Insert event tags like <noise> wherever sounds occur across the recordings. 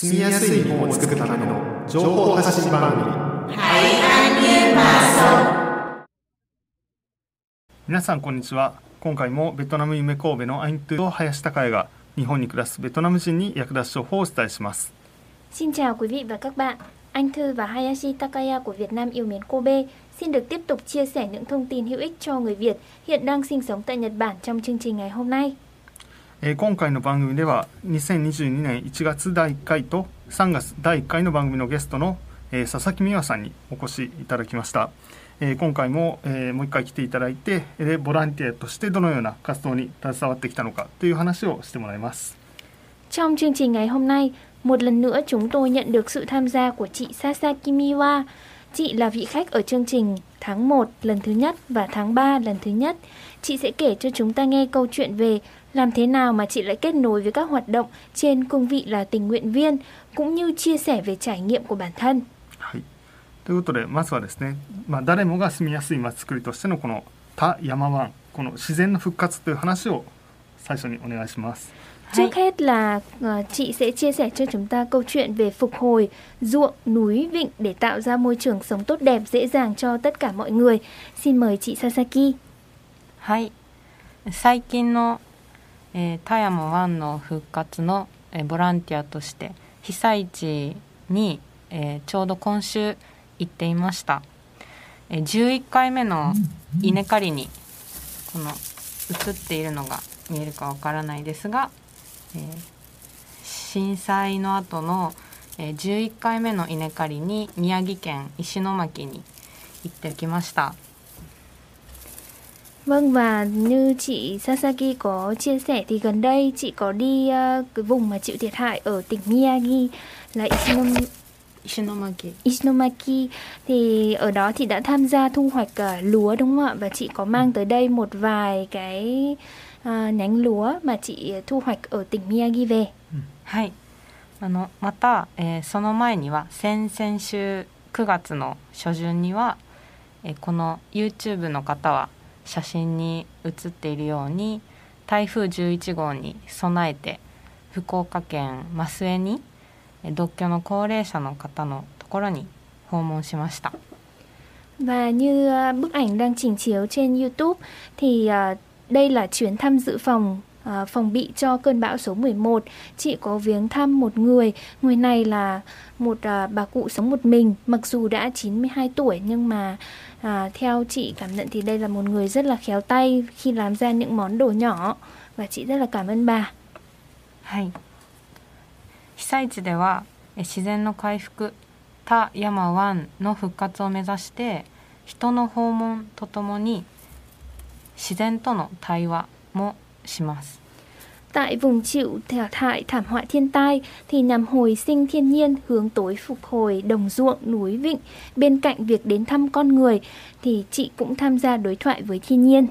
住みやすい日本を作るための情報発信番組皆さんこんにちは今回もベトナム夢神戸のアイントゥと林孝也が日本に暮らすベトナム人に役立つ情報をお伝えします Xin chào quý vị và các bạn. Anh Thư và Hayashi Takaya của Việt Nam yêu mến Kobe xin được tiếp tục chia sẻ những thông tin hữu ích cho người Việt hiện đang sinh sống tại Nhật Bản trong chương trình ngày hôm nay. えー今回の番組では2022年1月第1回と3月第1回の番組のゲストの、えー佐々木美和さんにお越しいただきました、えー今回も、えーもう一回来ていただいてでボランティアとしてどのような活動に携わってきたのかという話をしてもらいます Trong chương trình ngày hôm nay, một lần nữa chúng tôi nhận được sự tham gia của chị Sasaki Miwa. Chị là vị khách ở chương trình tháng 1 lần thứ nhất và tháng 3 lần thứ nhất. Chị sẽ kể cho chúng ta nghe câu chuyện về làm thế nào mà chị lại kết nối với các hoạt động trên cương vị là tình nguyện viên, cũng như chia sẻ về trải nghiệm của bản thân. はい、ということでまずはですね、まあ、誰もが住みやすい街づくりとしてのこの多山湾この自然の復活という話を最初にお願いします。 Trước hết là ờ, chị sẽ chia sẻ cho chúng ta câu chuyện về phục hồi ruộng, núi, vịnh để tạo ra môi trường sống tốt đẹp dễ dàng cho tất cả mọi người. Xin mời chị Sasaki. はい最近の、 えー田山湾の復活の、えーボランティアとして被災地に、えーちょうど今週行っていました、えー11回目の稲刈りにこの映っているのが見えるかわからないですが、えー震災の後の、えー11回目の稲刈りに宮城県石巻に行ってきました。Vâng và như chị Sasaki có chia sẻ thì gần đây chị có đi ờ, cái vùng mà chịu thiệt hại ở tỉnh Miyagi là Ishinom, 石巻 Ishinomaki thì ở đó thì đã tham gia thu hoạch ờ, lúa đúng không ạ? Và chị có mang tới đây một vài cái ờ, nhánh lúa mà chị thu hoạch ở tỉnh Miyagi về. はいあのまた、えーその前には先々週9月の初旬には、えーこの YouTube の方は 写真に写っているように台風11号に備えて福岡県増江にえー独居の高齢者の方のところに訪問しました。 Và như ờ, bức ảnh đang trình chiếu trên YouTube thì ờ, đây là chuyến thăm dự phòng ờ, phòng bị cho cơn bão số 11. Chị có viếng thăm một người, người này là một ờ, bà cụ sống một mình, mặc dù đã 92 tuổi nhưng mà à, theo chị cảm nhận thì đây là một người rất là khéo tay khi làm ra những món đồ nhỏ và chị rất là cảm ơn bà. はい、被災地では自然の回復他山湾の復活を目指して人の訪問とともに自然との対話もします Tại vùng chịu thiệt hại thảm họa thiên tai thì nhằm hồi sinh thiên nhiên hướng tới phục hồi đồng ruộng, núi vịnh. Bên cạnh việc đến thăm con người thì chị cũng tham gia đối thoại với thiên nhiên.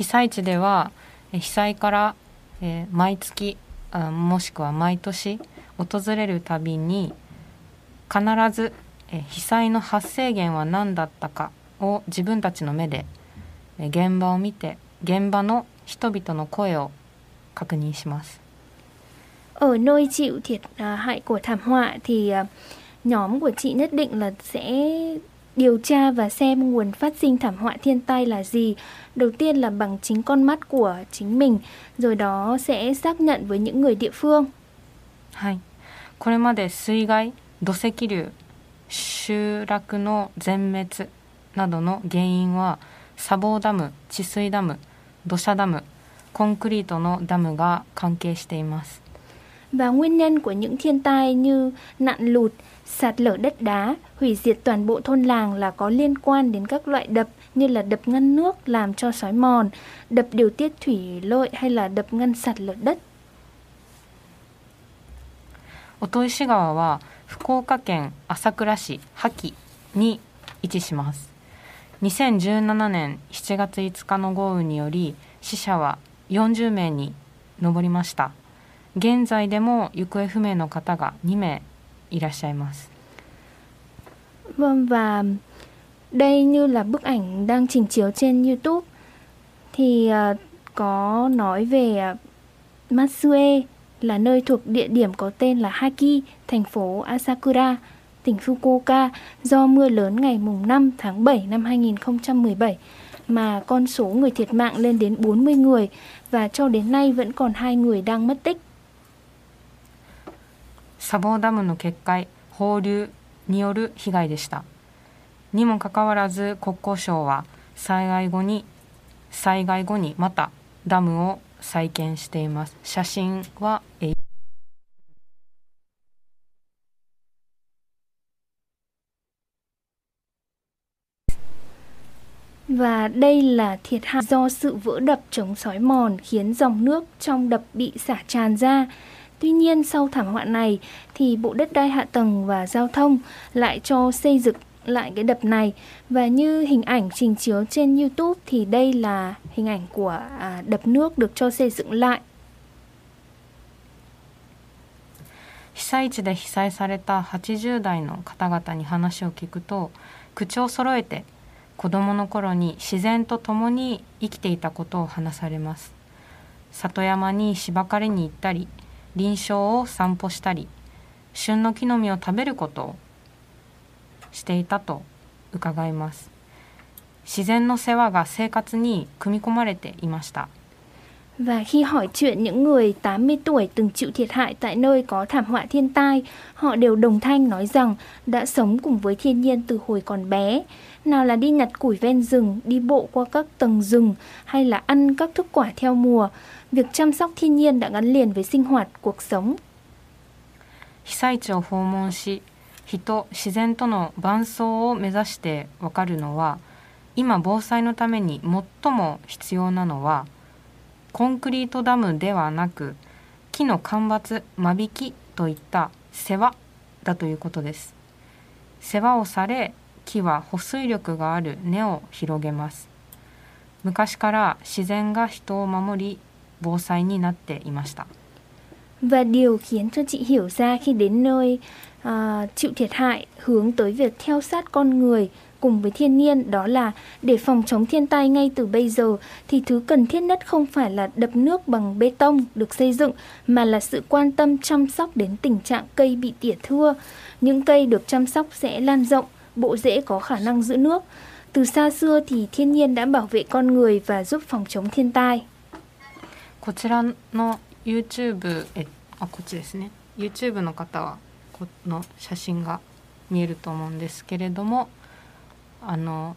被災地では被災から、えー毎月あもしくは毎年訪れるたびに必ずえ被災の発生源は何だったかを自分たちの目でえ現場を見て現場の人々の声を確認します Ở nơi chịu thiệt à, hại của thảm họa thì à, nhóm của chị nhất định là sẽ điều tra và xem nguồn phát sinh thảm họa thiên tai là gì. Đầu tiên là bằng chính con mắt của chính mình, rồi đó sẽ xác nhận với những người địa phương. はい、これまで水害土石流集落の全滅などの原因は砂防ダム治水ダム 土砂ダムコンクリートのダムが関係しています Và nguyên nhân của những thiên tai như nạn lụt, sạt lở đất đá, hủy diệt toàn bộ thôn làng là có liên quan đến các loại đập như là đập ngăn nước làm cho xói mòn, đập điều tiết thủy lợi hay là đập ngăn sạt lở đất. 音石川は福岡県朝倉市萩に位置します 2017年7月5日の豪雨により死者は40名に上りました現在でも行方不明の方が2名いらっしゃいます Vâng và đây như là bức ảnh đang trình chiếu trên YouTube thì à, có nói về à, Matsue là nơi thuộc địa điểm có tên là Haki, thành phố Asakura, tỉnh Fukuoka do mưa lớn ngày mùng 5 tháng 7 năm 2017 mà con số người thiệt mạng lên đến 40 người và cho đến nay vẫn còn hai người đang mất tích. 砂防ダムの決壊放流による被害でしたにもかかわらず国交省は災害後に災害後にまたダムを再建しています写真は Và đây là thiệt hại do sự vỡ đập chống sói mòn khiến dòng nước trong đập bị xả tràn ra. Tuy nhiên sau thảm họa này thì Bộ Đất đai Hạ tầng và Giao thông lại cho xây dựng lại cái đập này và như hình ảnh trình chiếu trên YouTube thì đây là hình ảnh của à, đập nước được cho xây dựng lại 被災地で被災された80代の方々に話を聞くと口を揃えて 子どもの頃に自然と共に生きていたことを話されます。里山に芝刈りに行ったり林床を散歩したり旬の木の実を食べることをしていたと伺います。自然の世話が生活に組み込まれていました。Và khi hỏi chuyện những người 80 tuổi từng chịu thiệt hại tại nơi có thảm họa thiên tai, họ đều đồng thanh nói rằng đã sống cùng với thiên nhiên từ hồi còn bé. Nào là đi nhặt củi ven rừng, đi bộ qua các tầng rừng hay là ăn các thức quả theo mùa. Việc chăm sóc thiên nhiên đã gắn liền với sinh hoạt, cuộc sống. 被災地を訪問し人自然との伴走を目指して分かるのは今防災のために最も必要なのは コンクリートダムではなく木の間伐間引きといった世話だということです。世話をされ木は保水力がある根を広げます。昔から自然が人を守り防災になっていました。Và điều khiến cho chị hiểu ra khi đến nơi à, chịu thiệt hại hướng tới việc theo sát con người cùng với thiên nhiên đó là để phòng chống thiên tai ngay từ bây giờ thì thứ cần thiết nhất không phải là đập nước bằng bê tông được xây dựng mà là sự quan tâm chăm sóc đến tình trạng cây bị tỉa thưa. Những cây được chăm sóc sẽ lan rộng, bộ rễ có khả năng giữ nước. Từ xa xưa thì thiên nhiên đã bảo vệ con người và giúp phòng chống thiên tai. こちらの YouTube えあこっちですね YouTube の方はこの写真が見えると思うんですけれども あの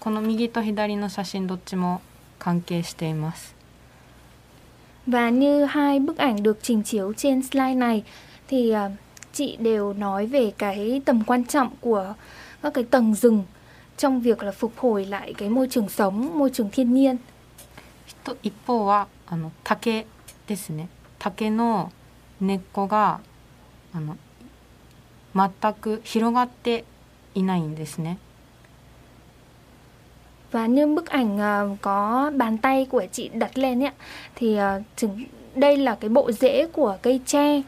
この右と左の写真どっちも関係しています Và như hai bức ảnh được trình chiếu trên slide này thì chị đều nói về cái tầm quan trọng của các cái tầng rừng trong việc là phục hồi lại cái môi trường sống, môi trường thiên nhiên. と一方はあの竹ですね竹の根っこがあの全く広がっていないんですね Và như bức ảnh à, có bàn tay của chị đặt lên ấy, thì à, chứng, đây là cái bộ rễ của cây tre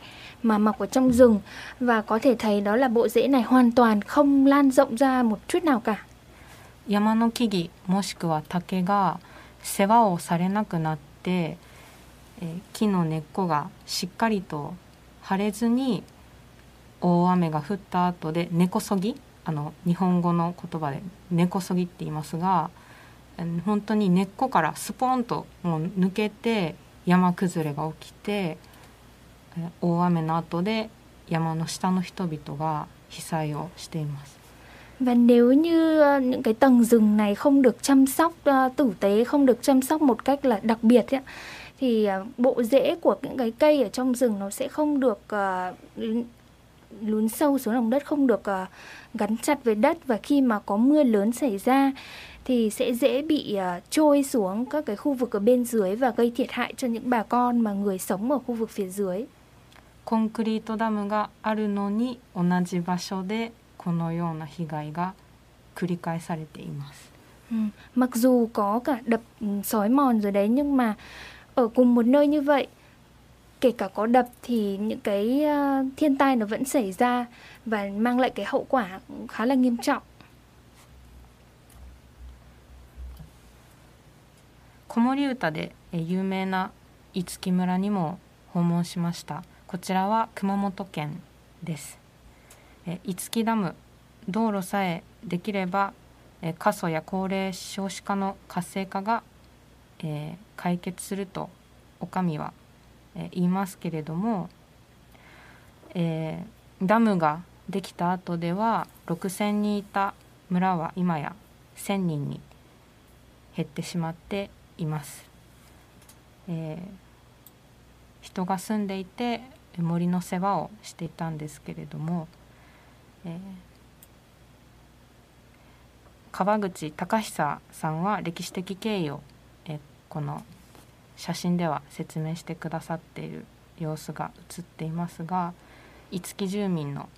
mà mọc ở trong rừng và có thể thấy đó là bộ rễ này hoàn toàn không lan rộng ra một chút nào cả. 山の木々もしくは竹が世話をされなくなって、えー木の根っこがしっかりと腫れずに大雨が降った後で根こそぎ あの日本語の言葉で根こそぎって言いますが本当に根っこからスポンともう抜けて山崩れが起きて大雨の後で山の下の人々が被災をしています。Và nếu như những cái tầng rừng này không được chăm sóc tử tế, không được chăm sóc một cách là đặc biệt ấy, thì bộ rễ của những cái cây ở trong rừng nó sẽ không được lún- lún sâu xuống lòng đất, không được à, gắn chặt với đất và khi mà có mưa lớn xảy ra thì sẽ dễ bị à, trôi xuống các cái khu vực ở bên dưới và gây thiệt hại cho những bà con mà người sống ở khu vực phía dưới. コンクリートダムがあるのに同じ場所でこのような被害が繰り返されています。 Ừ. Mặc dù có cả đập ừ, sói mòn rồi đấy nhưng mà ở cùng một nơi như vậy kể cả có đập thì những cái à, thiên tai nó vẫn xảy ra và mang lại cái hậu quả khá là nghiêm trọng. 子守歌で有名な五木村にも訪問しましたこちらは熊本県です五木ダム道路さえできれば過疎や高齢少子化の活性化が、えー解決するとお上は、え言いますけれども、えーダムができた後では6,000人いた村は今や1,000人に減ってしまっています。えー人が住んでいて森の世話をしていたんですけれども、えー川口隆久さんは歴史的経緯を、えーこの写真では説明してくださっている様子が写っていますが五木住民の、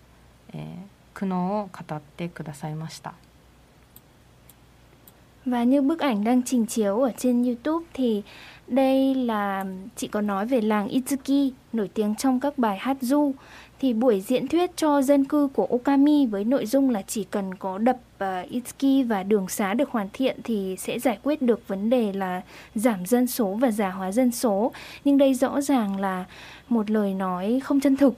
えー苦悩を語ってくださいました。Và như bức ảnh đang trình chiếu ở trên YouTube thì đây là chị có nói về làng Itsuki nổi tiếng trong các bài hát du thì buổi diễn thuyết cho dân cư của Okami với nội dung là chỉ cần có đập uh, Itsuki và đường xá được hoàn thiện thì sẽ giải quyết được vấn đề là giảm dân số và già hóa dân số. Nhưng đây rõ ràng là một lời nói không chân thực.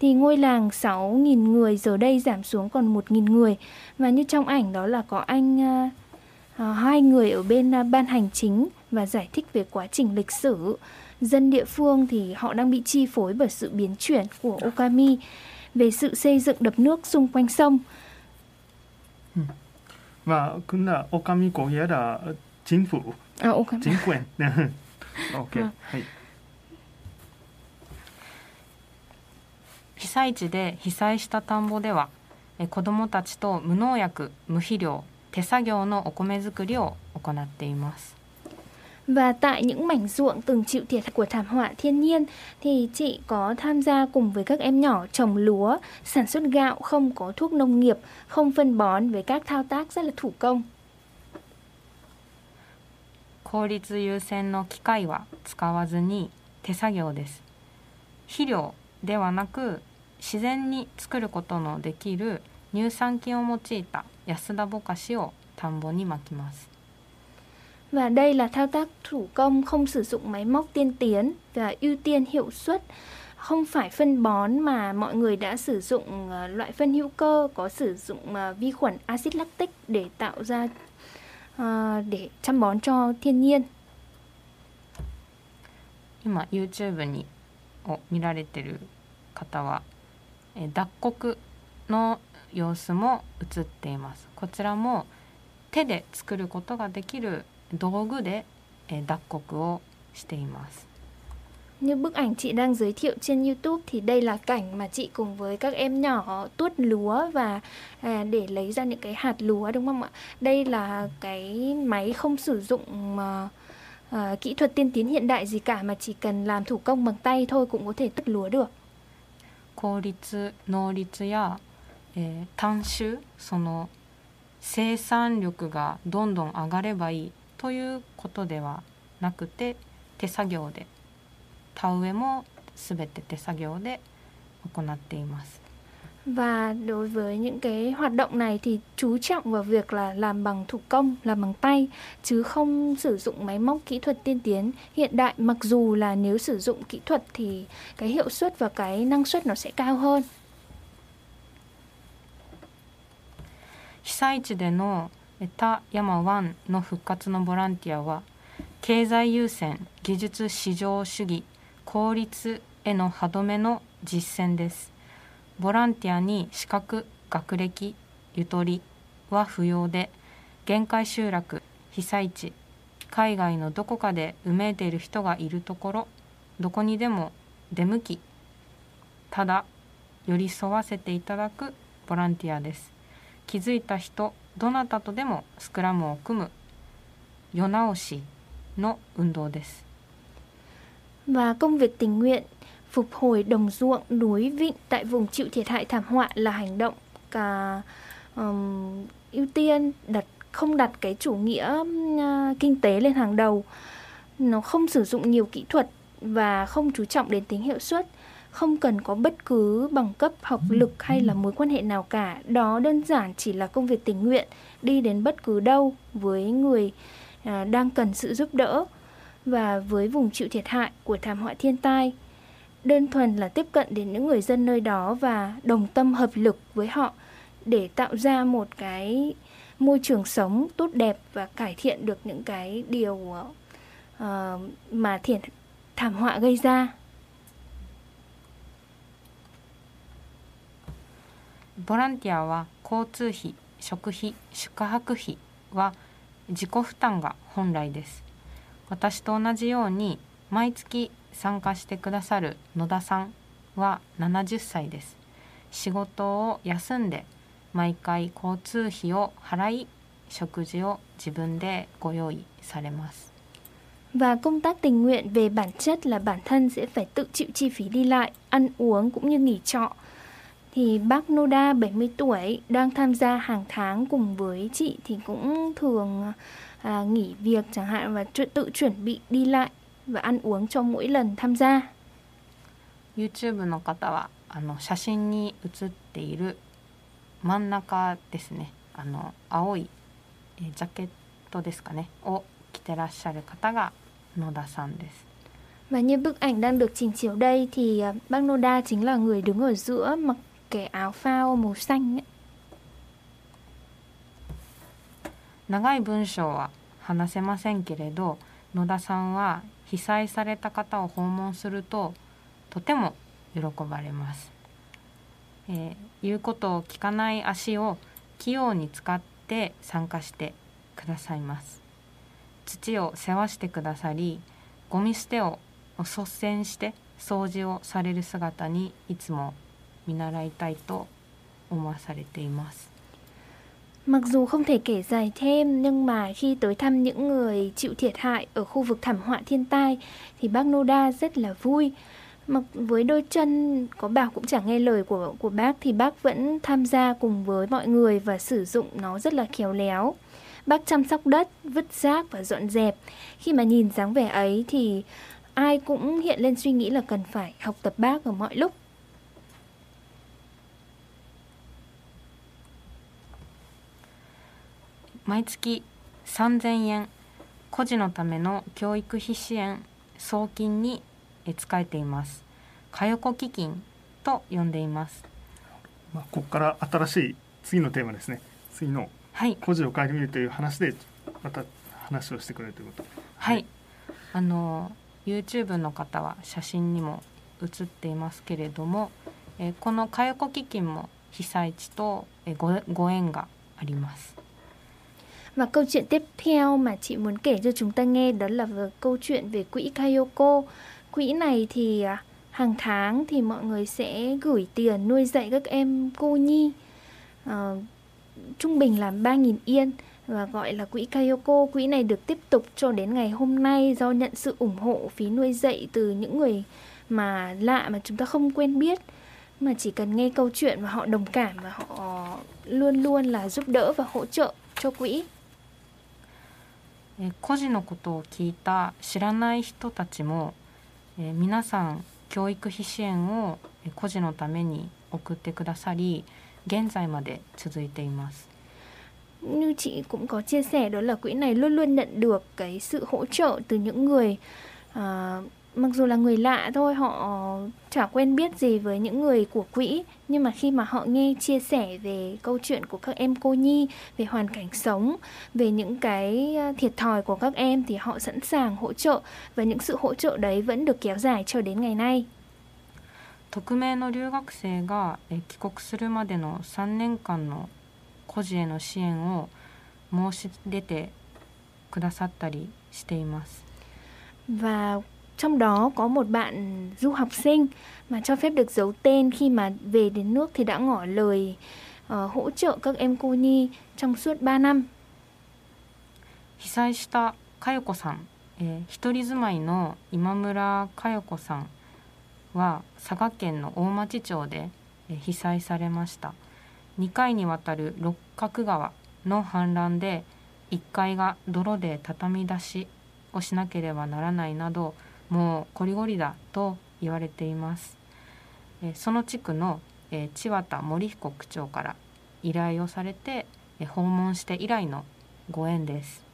Thì ngôi làng 6.000 người giờ đây giảm xuống còn 1.000 người. Và như trong ảnh đó là có anh uh, hai người ở bên ban hành chính và giải thích về quá trình lịch sử. Dân địa phương thì họ đang bị chi phối bởi sự biến chuyển của Okami về sự xây dựng đập nước xung quanh sông Và cũng là Okami có nghĩa là chính phủ, à, Okami. chính quyền. ok. い。被災地で被災した田んぼではえ子どもたちと無農薬無肥料手作業のお米作りを行っています Và tại những mảnh ruộng từng chịu thiệt hại của thảm họa thiên nhiên thì chị có tham gia cùng với các em nhỏ trồng lúa, sản xuất gạo không có thuốc nông nghiệp, không phân bón với các thao tác rất là thủ công. 効率優先の機械は使わずに手作業です肥料ではなく自然に作ることのできる乳酸菌を用いた安田ぼかしを田んぼにまきます Và đây là thao tác thủ công không sử dụng máy móc tiên tiến và ưu tiên hiệu suất. Không phải phân bón mà mọi người đã sử dụng ờ, loại phân hữu cơ có sử dụng ờ, vi khuẩn axit lactic để tạo ra ờ, để chăm bón cho thiên nhiên. 今 YouTube にを見られてる方は、えー脱穀の様子も映っていますこちらも手で作ることができる 道具で、えー脱穀をしています Như bức ảnh chị đang giới thiệu trên YouTube thì đây là cảnh mà chị cùng với các em nhỏ tuốt lúa và à, để lấy ra những cái hạt lúa đúng không ạ? Đây là cái máy không sử dụng mà à, kỹ thuật tiên tiến hiện đại gì cả mà chỉ cần làm thủ công bằng tay thôi cũng có thể tuốt lúa được. 効率能率や、えー短収その生産力がどんどん上がればいい ということではなくて手作業で田植えも全て手作業で行っています Và đối với những cái hoạt động này thì chú trọng vào việc là làm bằng thủ công, làm bằng tay chứ không sử dụng máy móc kỹ thuật tiên tiến hiện đại mặc dù là nếu sử dụng kỹ thuật thì cái hiệu suất và cái năng suất nó sẽ cao hơn. 被災地での え田山湾の復活のボランティアは経済優先技術至上主義効率への歯止めの実践です。ボランティアに資格学歴ゆとりは不要で限界集落被災地海外のどこかでうめいている人がいるところどこにでも出向きただ寄り添わせていただくボランティアです。気づいた人どなたとでもスクラムを組む世直しの運動です Và công việc tình nguyện phục hồi đồng ruộng, núi, vịnh tại vùng chịu thiệt hại thảm họa là hành động cả ừm, ưu tiên đặt không đặt cái chủ nghĩa ừm, kinh tế lên hàng đầu. Nó không sử dụng nhiều kỹ thuật và không chú trọng đến tính hiệu suất không cần có bất cứ bằng cấp học lực hay là mối quan hệ nào cả. Đó đơn giản chỉ là công việc tình nguyện đi đến bất cứ đâu với người à, đang cần sự giúp đỡ và với vùng chịu thiệt hại của thảm họa thiên tai. Đơn thuần là tiếp cận đến những người dân nơi đó và đồng tâm hợp lực với họ để tạo ra một cái môi trường sống tốt đẹp và cải thiện được những cái điều uh, mà thiệt thảm họa gây ra. ボランティアは交通費食費宿泊費は自己負担が本来です私と同じように毎月参加してくださる野田さんは70歳です仕事を休んで毎回交通費を払い食事を自分でご用意されます Và công tác tình nguyện về bản chất là bản thân sẽ phải tự chịu chi phí đi lại, ăn uống cũng như nghỉ trọ. Thì bác Noda 70 tuổi đang tham gia hàng tháng cùng với chị thì cũng thường à, nghỉ việc chẳng hạn và tự chuẩn bị đi lại và ăn uống cho mỗi lần tham gia. YouTube の方はあの写真に写っている真ん中ですねあの青いえジャケットですかねを着てらっしゃる方が野田さんです。Và như bức ảnh đang được trình chiếu đây thì bác Noda chính là người đứng ở giữa mặc cái áo phao màu xanh ấy. 長い文章は話せませんけれど野田さんは被災された方を訪問するととても喜ばれます、えー、言うことを聞かない足を器用に使って参加してくださいます土を世話してくださりゴミ捨てを率先して掃除をされる姿にいつも見習いたいと思わされています Mặc dù không thể kể dài thêm nhưng mà khi tới thăm những người chịu thiệt hại ở khu vực thảm họa thiên tai thì bác Noda rất là vui. Mặc với đôi chân có bảo cũng chẳng nghe lời của của bác thì bác vẫn tham gia cùng với mọi người và sử dụng nó rất là khéo léo. Bác chăm sóc đất, vứt rác và dọn dẹp. Khi mà nhìn dáng vẻ ấy thì ai cũng hiện lên suy nghĩ là cần phải học tập bác ở mọi lúc. 毎月3000円孤児のための教育費支援送金に使えています。佳代子基金と呼んでいます。まあここから新しい次のテーマですね。次の孤児を変えてみるという話でまた話をしてくれるということ。はい、はい、あの YouTube の方は写真にも写っていますけれども、えこの佳代子基金も被災地とごご縁があります Và câu chuyện tiếp theo mà chị muốn kể cho chúng ta nghe đó là câu chuyện về quỹ Kayoko. Quỹ này thì à, hàng tháng thì mọi người sẽ gửi tiền nuôi dạy các em cô nhi. À, trung bình là 3.000 yên và gọi là quỹ Kayoko. Quỹ này được tiếp tục cho đến ngày hôm nay do nhận sự ủng hộ phí nuôi dạy từ những người mà lạ mà chúng ta không quen biết mà chỉ cần nghe câu chuyện và họ đồng cảm và họ luôn luôn là giúp đỡ và hỗ trợ cho quỹ. え孤児のことを聞いた知らない人たちも、え皆さん教育費支援を孤児のために送ってくださり現在まで続いています。Như chị cũng có chia sẻ đó là quỹ này luôn luôn nhận được cái sự hỗ trợ từ những người uh, mặc dù là người lạ thôi họ chả quen biết gì với những người của quỹ nhưng mà khi mà họ nghe chia sẻ về câu chuyện của các em cô nhi về hoàn cảnh sống về những cái thiệt thòi của các em thì họ sẵn sàng hỗ trợ và những sự hỗ trợ đấy vẫn được kéo dài cho đến ngày nay 匿名の留学生が帰国するまでの3年間の孤児への支援を申し出てくださったりしています。Và trong đó có một bạn du học sinh mà cho phép được giấu tên khi mà về đến nước thì đã ngỏ lời uh, hỗ trợ các em cô nhi trong suốt 3 năm. 被災した佳代子さん、えー、一人住まいの今村佳代子さんは佐賀県の大町町で被災されました2回にわたる六角川の氾濫で1階が泥で畳み出しをしなければならないなどもうこりごりだと言われています。その地区の千綿森彦区長から依頼をされて訪問して以来のご縁です。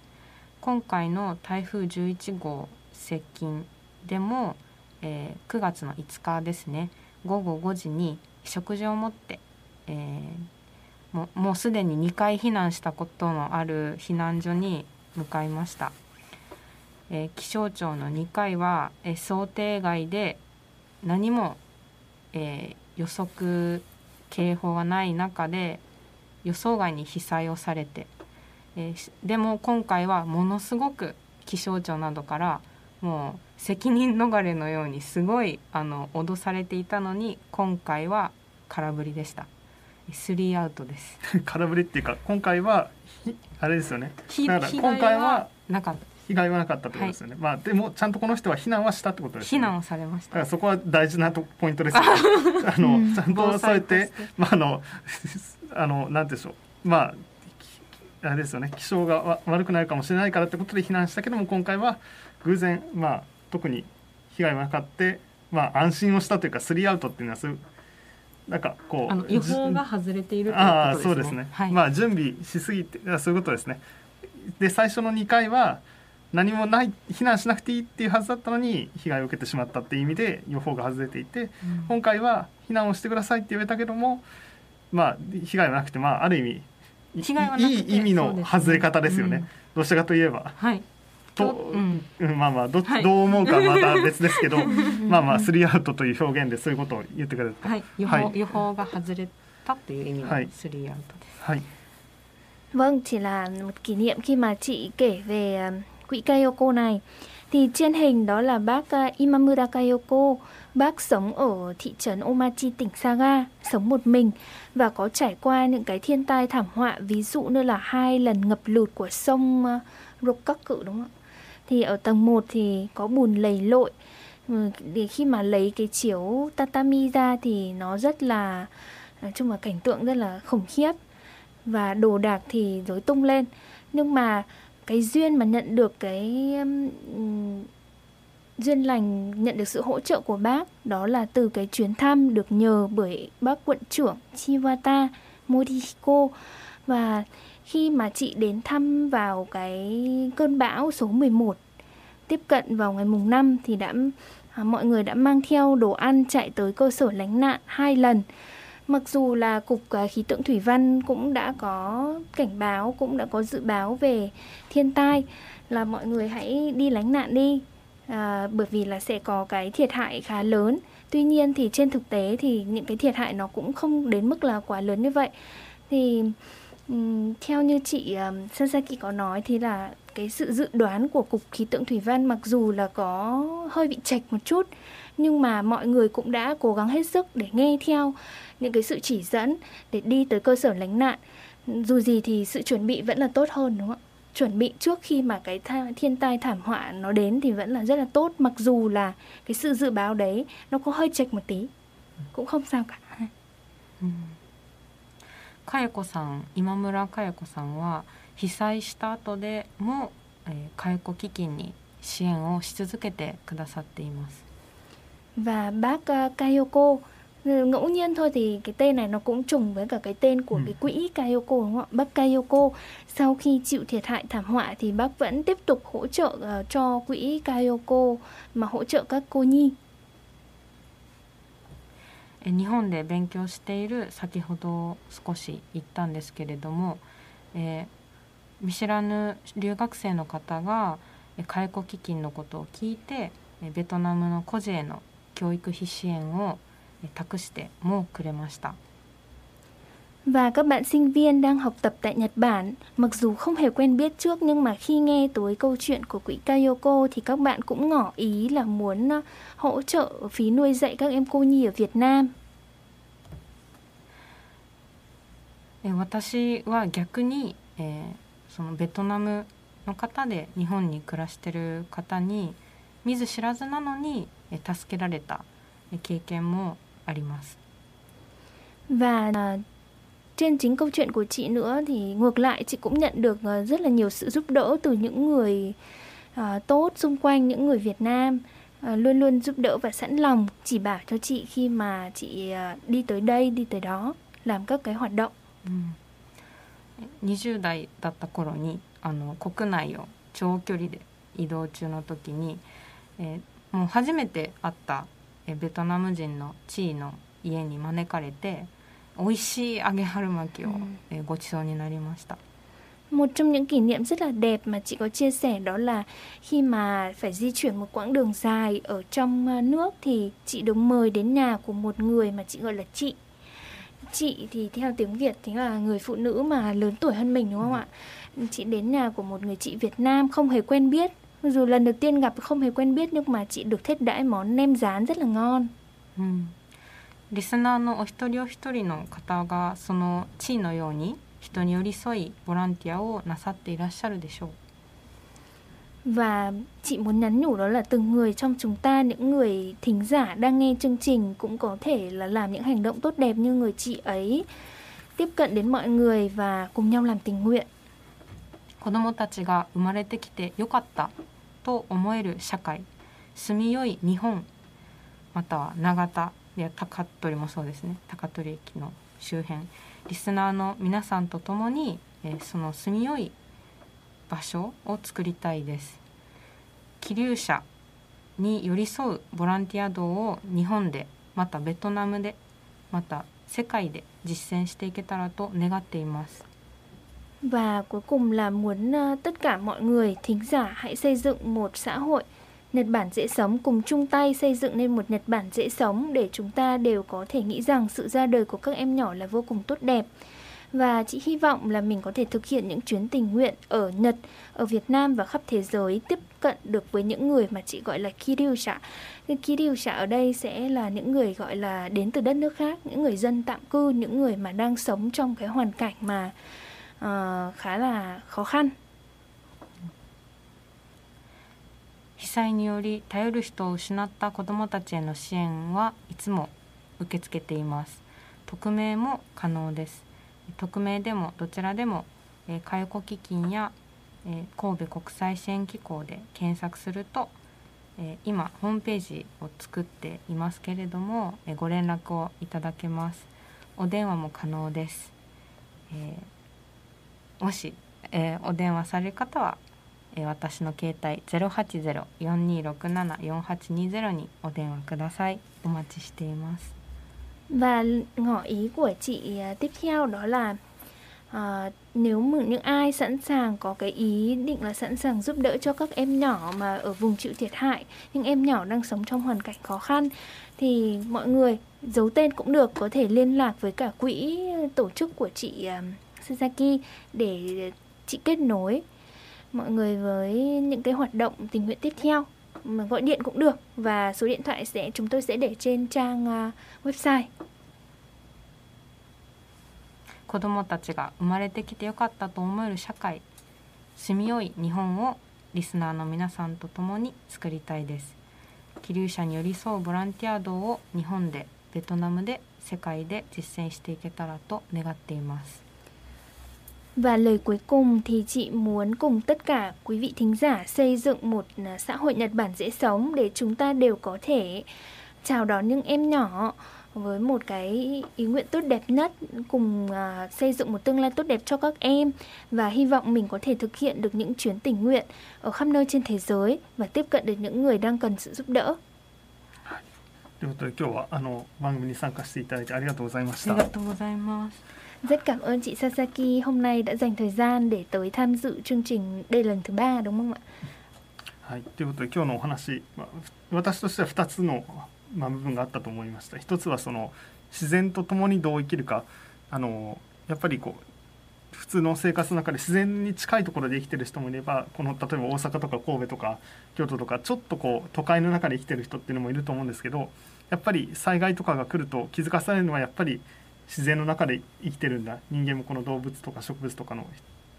今回の台風11号接近でもえ9月の5日ですね午後5時に食事を持って、えーもうもうすでに2回避難したことのある避難所に向かいました、えー気象庁の2回は、えー想定外で何も、えー予測警報がない中で予想外に被災をされて、えでも今回はものすごく気象庁などからもう責任逃れのようにすごいあの脅されていたのに今回は空振りでした。スリーアウトです。<laughs> 空振りっていうか今回はひあれですよね。ひだか今回ははなかった被害はなかったってことですよね、まあでもちゃんとこの人は避難はしたってことですよね。避難をされました。だからそこは大事なとポイントですよ。ねあの、うん。ちゃんとそうやってまああの <laughs> あのなんでしょう。まあきあれですよね。気象がわ悪くなるかもしれないからってことで避難したけども今回は偶然まあ特に被害はなかってまあ安心をしたというかスリーアウトっていうのはそういうなんかこうあの予報が外れているということですね。ああそうですね、はい、まあ準備しすぎてあそういうことですね。で最初の2回は何もない避難しなくていいっていうはずだったのに被害を受けてしまったっていう意味で予報が外れていてうん。今回は避難をしてくださいって言われたけどもまあ被害はなくてまあある意味い被害はなくていい意味の外れ方ですよね。うん。どうしたかといえば。はい。と、うん。うんまあまあど,、はい。どう思うかはまた別ですけど <laughs> まあまあスリーアウトという表現でそういうことを言ってくれたはい、予報、はい。予報が外れたという意味のはい。スリーアウト。です。はい。Vâng, chỉ là một kỷ niệm khi mà chị kể về ờ, quỹ Kayoko này. Thì trên hình đó là bác ờ, Imamura Kayoko, bác sống ở thị trấn Omachi, tỉnh Saga, sống một mình và có trải qua những cái thiên tai thảm họa, ví dụ như là hai lần ngập lụt của sông ờ, Rokkaku đúng không ạ? Thì ở tầng 1 thì có bùn lầy lội. Ừ, Để khi mà lấy cái chiếu tatami ra thì nó rất là nói chung là cảnh tượng rất là khủng khiếp và đồ đạc thì rối tung lên nhưng mà cái duyên mà nhận được cái um, duyên lành nhận được sự hỗ trợ của bác đó là từ cái chuyến thăm được nhờ bởi bác quận trưởng Chiwata Morihiko. Và khi mà chị đến thăm vào cái cơn bão số 11 tiếp cận vào ngày mùng 5 thì đã à, mọi người đã mang theo đồ ăn chạy tới cơ sở lánh nạn hai lần. Mặc dù là Cục à, Khí tượng Thủy văn cũng đã có cảnh báo, cũng đã có dự báo về thiên tai là mọi người hãy đi lánh nạn đi à, bởi vì là sẽ có cái thiệt hại khá lớn. Tuy nhiên thì trên thực tế thì những cái thiệt hại nó cũng không đến mức là quá lớn như vậy. Thì theo như chị um, Sasaki có nói thì là cái sự dự đoán của Cục Khí tượng Thủy văn mặc dù là có hơi bị chệch một chút nhưng mà mọi người cũng đã cố gắng hết sức để nghe theo những cái sự chỉ dẫn để đi tới cơ sở lánh nạn dù gì thì sự chuẩn bị vẫn là tốt hơn đúng không ạ chuẩn bị trước khi mà cái tha, thiên tai thảm họa nó đến thì vẫn là rất là tốt mặc dù là cái sự dự báo đấy nó có hơi chệch một tí cũng không sao cả かやこさん今村かやこさんは被災した後でも、えー、かやこ基金に支援をし続けてくださっています và bác uh, Kayoko Ừ, ngẫu nhiên thôi thì cái tên này nó cũng trùng với cả cái tên của Ừ. cái quỹ Kayoko đúng không ạ? Bác Kayoko sau khi chịu thiệt hại thảm họa thì bác vẫn tiếp tục hỗ trợ ờ, cho quỹ Kayoko mà hỗ trợ các cô nhi えー日本で勉強している先ほど少し言ったんですけれども、えー見知らぬ留学生の方がえー解雇基金のことを聞いてえーベトナムの孤児への教育費支援をえー託してもくれました。Và các bạn sinh viên đang học tập tại Nhật Bản, mặc dù không hề quen biết trước nhưng mà khi nghe tới câu chuyện của quỹ Kayoko thì các bạn cũng ngỏ ý là muốn ờ, hỗ trợ phí nuôi dạy các em cô nhi ở Việt Nam. 私は逆に、えー、そのベトナムの方で日本に暮らしてる方に見ず知らずなのに助けられた経験も あります。 Và à, trên chính câu chuyện của chị nữa thì ngược lại chị cũng nhận được à, rất là nhiều sự giúp đỡ từ những người à, tốt xung quanh những người Việt Nam à, luôn luôn giúp đỡ và sẵn lòng chỉ bảo cho chị khi mà chị à, đi tới đây đi tới đó làm các cái hoạt động うん20代だった頃にあの国内を長距離で移動中の時に、えー もう初めて会った えベトナム人の地位の家に招かれて美味しい揚げ春巻きを、うんえご馳走になりました Một trong những kỷ niệm rất là đẹp mà chị có chia sẻ đó là khi mà phải di chuyển một quãng đường dài ở trong à, nước thì chị được mời đến nhà của một người mà chị gọi là chị. Chị thì theo tiếng Việt chính là người phụ nữ mà lớn tuổi hơn mình đúng không ạ? Chị đến nhà của một người chị Việt Nam không hề quen biết. Dù lần đầu tiên gặp không hề quen biết nhưng mà chị được thiết đãi món nem rán rất là ngon. うん、リスナーのお一人お一人の方がその地位のように人に寄り添いボランティアをなさっていらっしゃるでしょう Và chị muốn nhắn nhủ đó là từng người trong chúng ta, những người thính giả đang nghe chương trình cũng có thể là làm những hành động tốt đẹp như người chị ấy, tiếp cận đến mọi người và cùng nhau làm tình nguyện. 子どもたちが生まれてきてよかった と思える社会住みよい日本または長田や高取もそうですね高取駅の周辺リスナーの皆さんと共に、えその住みよい場所を作りたいです。気流者に寄り添うボランティア道を日本でまたベトナムでまた世界で実践していけたらと願っています。Và cuối cùng là muốn ờ, tất cả mọi người thính giả hãy xây dựng một xã hội Nhật Bản dễ sống cùng chung tay xây dựng nên một Nhật Bản dễ sống để chúng ta đều có thể nghĩ rằng sự ra đời của các em nhỏ là vô cùng tốt đẹp. Và chị hy vọng là mình có thể thực hiện những chuyến tình nguyện ở Nhật, ở Việt Nam và khắp thế giới tiếp cận được với những người mà chị gọi là Kiryusha. Cái Kiryusha ở đây sẽ là những người gọi là đến từ đất nước khác, những người dân tạm cư, những người mà đang sống trong cái hoàn cảnh mà ờ, khá là khó khăn. 被災により頼る人を失った子どもたちへの支援はいつも受け付けています匿名も可能です匿名でもどちらでもえー介護基金やえー神戸国際支援機構で検索するとえー今ホームページを作っていますけれどもえーご連絡をいただけますお電話も可能です、えーもし、えーお電話される方はえー私の携帯080-4267-4820にお電話くださいお待ちしています Và ngỏ ý của chị à, tiếp theo đó là à, nếu mà những ai sẵn sàng có cái ý định là sẵn sàng giúp đỡ cho các em nhỏ mà ở vùng chịu thiệt hại, những em nhỏ đang sống trong hoàn cảnh khó khăn thì mọi người giấu tên cũng được có thể liên lạc với cả quỹ tổ chức của chị à, Sasaki để chị kết nối mọi người với những cái hoạt động tình nguyện tiếp theo mà gọi điện cũng được và số điện thoại sẽ chúng tôi sẽ để trên trang à, website 子どもたちが生まれてきてよかったと思える社会住みよい日本をリスナーの皆さんと共に作りたいです気流者に寄り添うボランティア道を日本でベトナムで世界で実践していけたらと願っています Và lời cuối cùng thì chị muốn cùng tất cả quý vị thính giả xây dựng một à, xã hội Nhật Bản dễ sống để chúng ta đều có thể chào đón những em nhỏ với một cái ý nguyện tốt đẹp nhất cùng à, xây dựng một tương lai tốt đẹp cho các em và hy vọng mình có thể thực hiện được những chuyến tình nguyện ở khắp nơi trên thế giới và tiếp cận được những người đang cần sự giúp đỡ. ということで今日はあの番組に参加していただいてありがとうございましたありがとうございます Rất cảm ơn chị Sasaki. Hôm nay đã dành thời gian để tới tham dự chương trình đây lần thứ ba đúng không ạ? はい、ということで今日のお話、まあ、私としては2つの、まあ、部分があったと思いました。一つはその自然と共にどう生きるか。あのやっぱりこう普通の生活の中で自然に近いところで生きてる人もいればこの例えば大阪とか神戸とか京都とかちょっとこう都会の中で生きてる人っていうのもいると思うんですけどやっぱり災害とかが来ると気づかされるのはやっぱり自然の中で生きてるんだ人間もこの動物とか植物とかの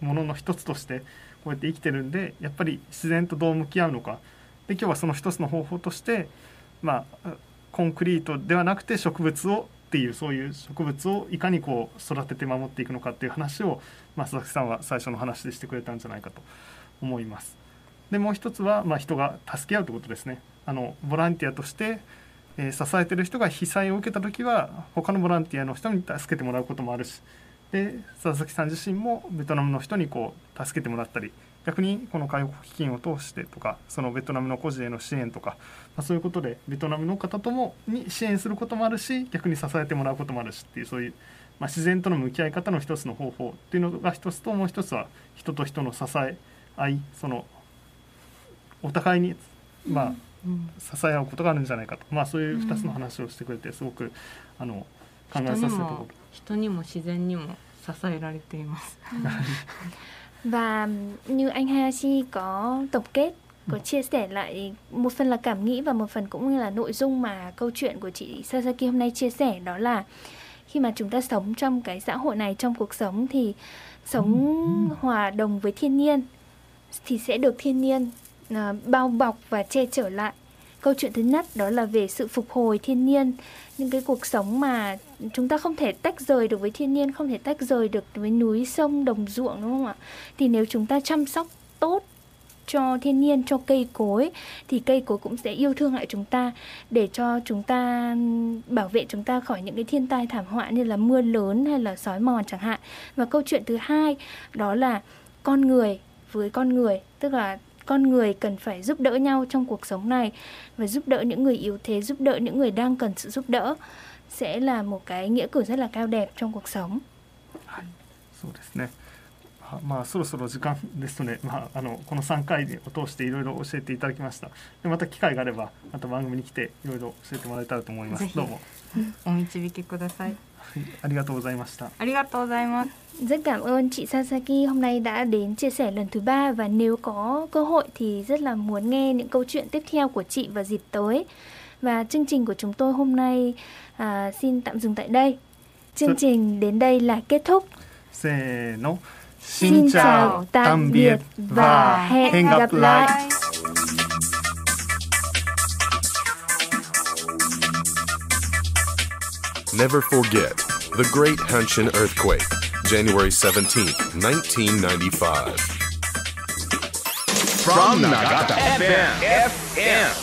ものの一つとしてこうやって生きてるんでやっぱり自然とどう向き合うのかで今日はその一つの方法としてまあコンクリートではなくて植物をっていうそういう植物をいかにこう育てて守っていくのかっていう話を、まあ、佐々木さんは最初の話でしてくれたんじゃないかと思います。でもう一つは、まあ、人が助け合うということですね。あのボランティアとしてえー支えてる人が被災を受けた時は他のボランティアの人に助けてもらうこともあるしで佐々木さん自身もベトナムの人にこう助けてもらったり逆にこの介護基金を通してとかそのベトナムの孤児への支援とか、まあ、そういうことでベトナムの方ともに支援することもあるし逆に支えてもらうこともあるしっていうそういう、まあ、自然との向き合い方の一つの方法っていうのが一つともう一つは人と人の支え合いそのお互いに、まあ、支え合うことがあるんじゃないかと、まあ、そういう2つの話をしてくれてすごくあの考えさせても人にも自然にも支えられています。Và <laughs> như anh Hayashi có tổng kết có chia sẻ lại một phần là cảm nghĩ và một phần cũng như là nội dung mà câu chuyện của chị Sasaki hôm nay chia sẻ đó là khi mà chúng ta sống trong cái xã hội này trong cuộc sống thì sống hòa đồng với thiên nhiên thì sẽ được thiên nhiên uh, À, bao bọc và che chở lại. Câu chuyện thứ nhất đó là về sự phục hồi thiên nhiên. Những cái cuộc sống mà chúng ta không thể tách rời được với thiên nhiên, không thể tách rời được với núi sông, đồng ruộng, đúng không ạ? Thì nếu chúng ta chăm sóc tốt cho thiên nhiên, cho cây cối, thì cây cối cũng sẽ yêu thương lại chúng ta, để cho chúng ta bảo vệ chúng ta khỏi những cái thiên tai thảm họa như là mưa lớn hay là sói mòn chẳng hạn. Và câu chuyện thứ hai đó là con người, với con người, tức là con người cần phải giúp đỡ nhau trong cuộc sống này và giúp đỡ những người yếu thế giúp đỡ những người đang cần sự giúp đỡ sẽ là một cái nghĩa cử rất là cao đẹp trong cuộc sống. そうですね。まあそろそろ時間ですので、まああのこの3回を通していろいろ教えていただきました。でまた機会があればまた番組に来ていろいろ教えてもらえたらと思います。どうも。お導きください。 <laughs> ありがとうございました。ありがとうございます。Rất cảm ơn chị Sasaki hôm nay đã đến chia sẻ lần thứ ba và nếu có cơ hội thì rất là muốn nghe những câu chuyện tiếp theo của chị vào dịp tới. Và chương trình của chúng tôi hôm nay à, xin tạm dừng tại đây. Chương trình đến đây là kết thúc. Xin Xin chào, tạm biệt và hẹn gặp lại. Never forget the Great Hanshin Earthquake, January 17, 1995. From Nagata FM, FM,